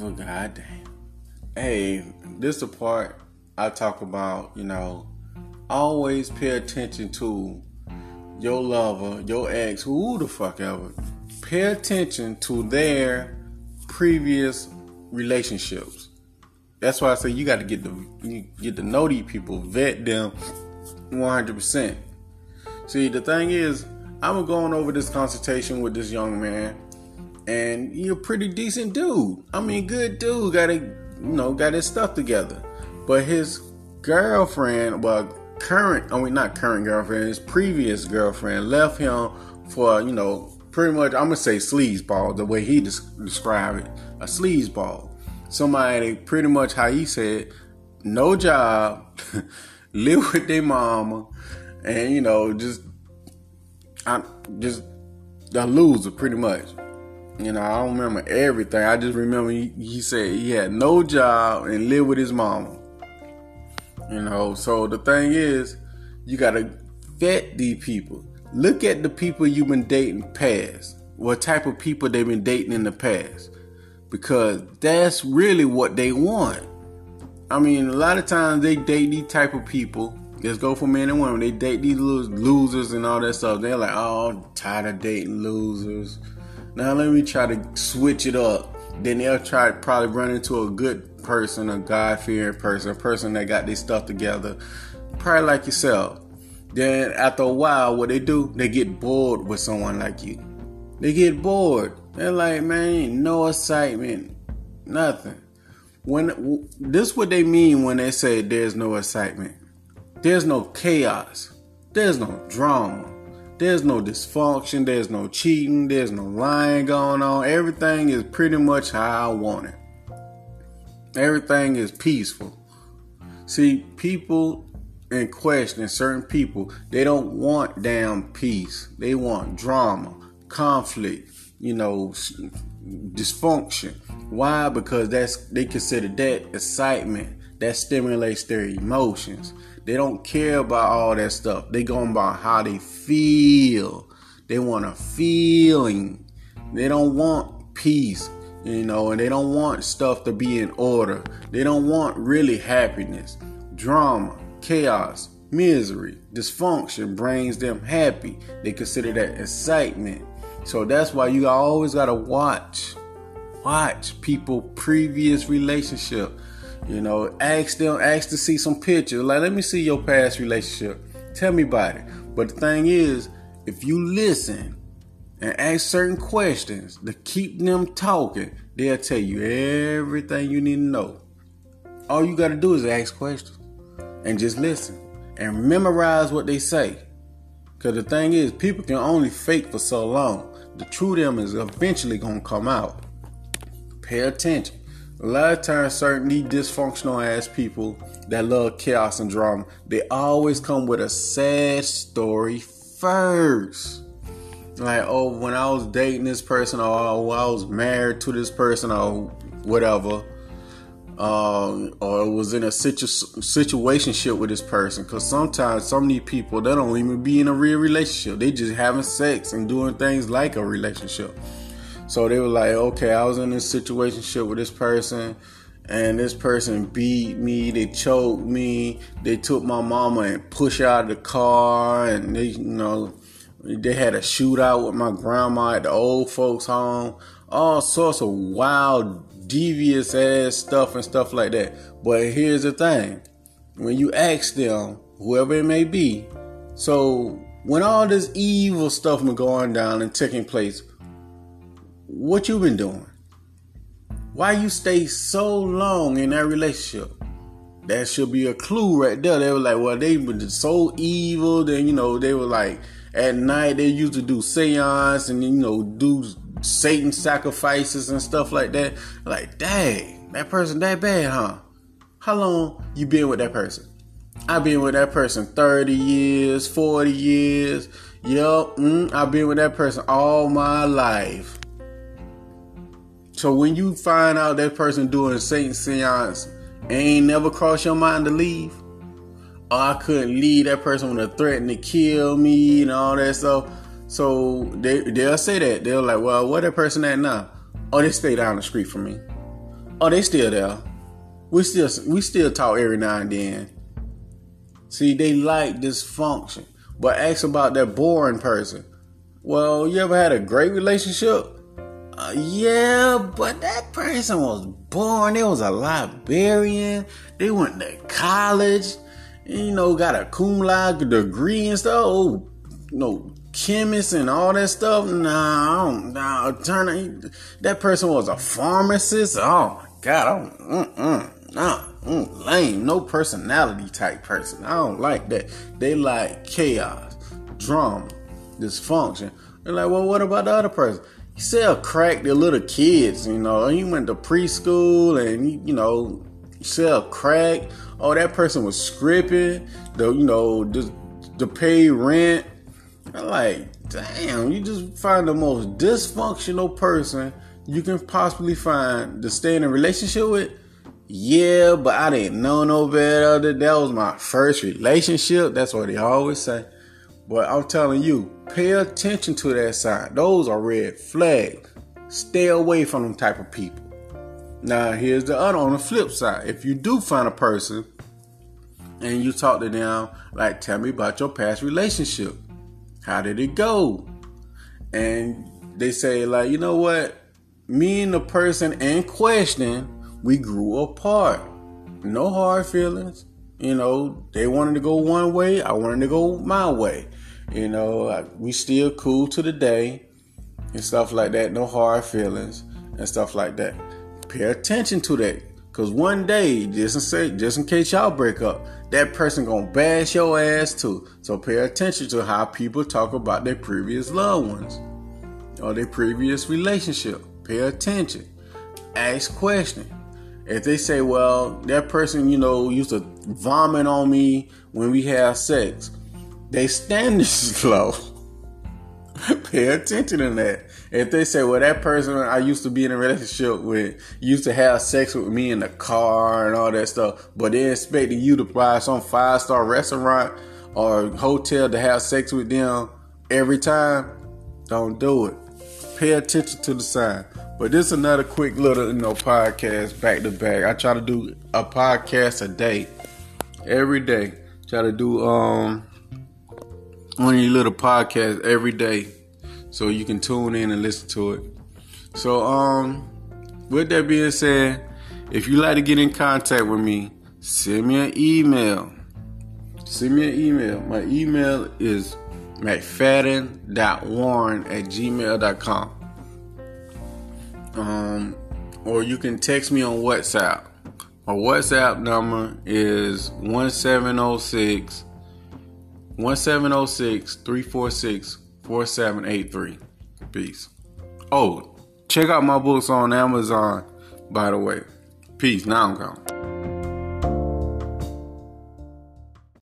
Oh, well, goddamn. Hey, this the part I talk about. You know, always pay attention to your lover, your ex, who the fuck ever. Pay attention to their previous relationships. That's why I say you got to get the you get to know these people, vet them, one hundred percent. See, the thing is, I'm going over this consultation with this young man, and you're a pretty decent dude. I mean, good dude, got it, you know, got his stuff together. But his girlfriend, well, current, I mean, not current girlfriend, his previous girlfriend left him for, you know, pretty much, I'm gonna say sleazeball, the way he des- described it, a sleazeball. Somebody, pretty much how he said, no job, live with their mama, and you know, just, I just a loser, pretty much. You know, I don't remember everything. I just remember he, he said he had no job and lived with his mama. You know, so the thing is, you gotta vet these people. Look at the people you've been dating past. What type of people they've been dating in the past. Because that's really what they want. I mean, a lot of times they date these type of people. Let's go for men and women. They date these losers and all that stuff. They're like, oh, I'm tired of dating losers. Now let me try to switch it up. Then they'll try to probably run into a good person, a God fearing person, a person that got their stuff together, probably like yourself. Then after a while, what they do, they get bored with someone like you. They get bored. They're like, man, no excitement, nothing. When this what they mean when they say there's no excitement. There's no chaos. There's no drama. There's no dysfunction. There's no cheating. There's no lying going on. Everything is pretty much how I want it. Everything is peaceful. See, people in question, certain people, they don't want damn peace. They want drama, conflict, you know, dysfunction. Why? Because that's they consider that excitement that stimulates their emotions. They don't care about all that stuff. They going about how they feel. They want a feeling. They don't want peace, you know, and they don't want stuff to be in order. They don't want really happiness. Drama, chaos, misery, dysfunction brings them happy. They consider that excitement. So that's why you always gotta watch, watch people previous relationship you know, ask them, ask to see some pictures. Like, let me see your past relationship. Tell me about it. But the thing is, if you listen and ask certain questions to keep them talking, they'll tell you everything you need to know. All you got to do is ask questions and just listen and memorize what they say. Because the thing is, people can only fake for so long. The true them is eventually going to come out. Pay attention. A lot of times, certain dysfunctional ass people that love chaos and drama, they always come with a sad story first. Like, oh, when I was dating this person, or oh, I was married to this person, or whatever, um, or was in a situ- situation with this person. Because sometimes some of these people, they don't even be in a real relationship. They just having sex and doing things like a relationship. So they were like, okay, I was in this situation with this person, and this person beat me, they choked me, they took my mama and pushed out of the car, and they, you know, they had a shootout with my grandma at the old folks' home, all sorts of wild, devious ass stuff and stuff like that. But here's the thing when you ask them, whoever it may be, so when all this evil stuff been going down and taking place, what you been doing? Why you stay so long in that relationship? That should be a clue right there. They were like, well, they were so evil. Then you know they were like, at night they used to do seance and you know do Satan sacrifices and stuff like that. Like, dang, that person that bad, huh? How long you been with that person? I've been with that person 30 years, 40 years. Yup, mm, I've been with that person all my life. So when you find out that person doing Satan seance, ain't never crossed your mind to leave. Or I couldn't leave that person when they threatened to kill me and all that stuff. So they they'll say that. They're like, well, where that person at now? Oh, they stay down the street from me. Oh, they still there. We still we still talk every now and then. See, they like dysfunction. But ask about that boring person. Well, you ever had a great relationship? Uh, yeah, but that person was born. They was a librarian. They went to college. You know, got a cum laude degree and stuff. Oh, you know, chemist and all that stuff. Nah, nah, turn that person was a pharmacist. Oh my god, I don't, mm-mm, nah, mm, lame, no personality type person. I don't like that. They like chaos, drama, dysfunction. They're like, well, what about the other person? He sell crack to little kids, you know. He went to preschool and you know, sell crack. Oh, that person was scripting, the you know, just to pay rent I'm like, damn, you just find the most dysfunctional person you can possibly find to stay in a relationship with. Yeah, but I didn't know no better. That was my first relationship. That's what they always say. But I'm telling you, pay attention to that sign. Those are red flags. Stay away from them type of people. Now, here's the other on the flip side. If you do find a person and you talk to them, like, tell me about your past relationship. How did it go? And they say, like, you know what? Me and the person in question, we grew apart. No hard feelings. You know, they wanted to go one way, I wanted to go my way. You know, we still cool to the day and stuff like that. No hard feelings and stuff like that. Pay attention to that. Cause one day, just in, say, just in case y'all break up, that person gonna bash your ass too. So pay attention to how people talk about their previous loved ones or their previous relationship. Pay attention. Ask questions. If they say, well, that person, you know, used to vomit on me when we have sex, they standards low. pay attention to that. If they say, well, that person I used to be in a relationship with used to have sex with me in the car and all that stuff, but they're expecting you to buy some five star restaurant or hotel to have sex with them every time, don't do it. Pay attention to the sign. But this is another quick little, you know, podcast back to back. I try to do a podcast a day, every day. Try to do um of these little podcasts every day so you can tune in and listen to it. So, um, with that being said, if you like to get in contact with me, send me an email. Send me an email. My email is mcfadden.warren at gmail.com. Um, or you can text me on WhatsApp. My WhatsApp number is 1706 1706 346 4783. Peace. Oh, check out my books on Amazon, by the way. Peace. Now I'm gone.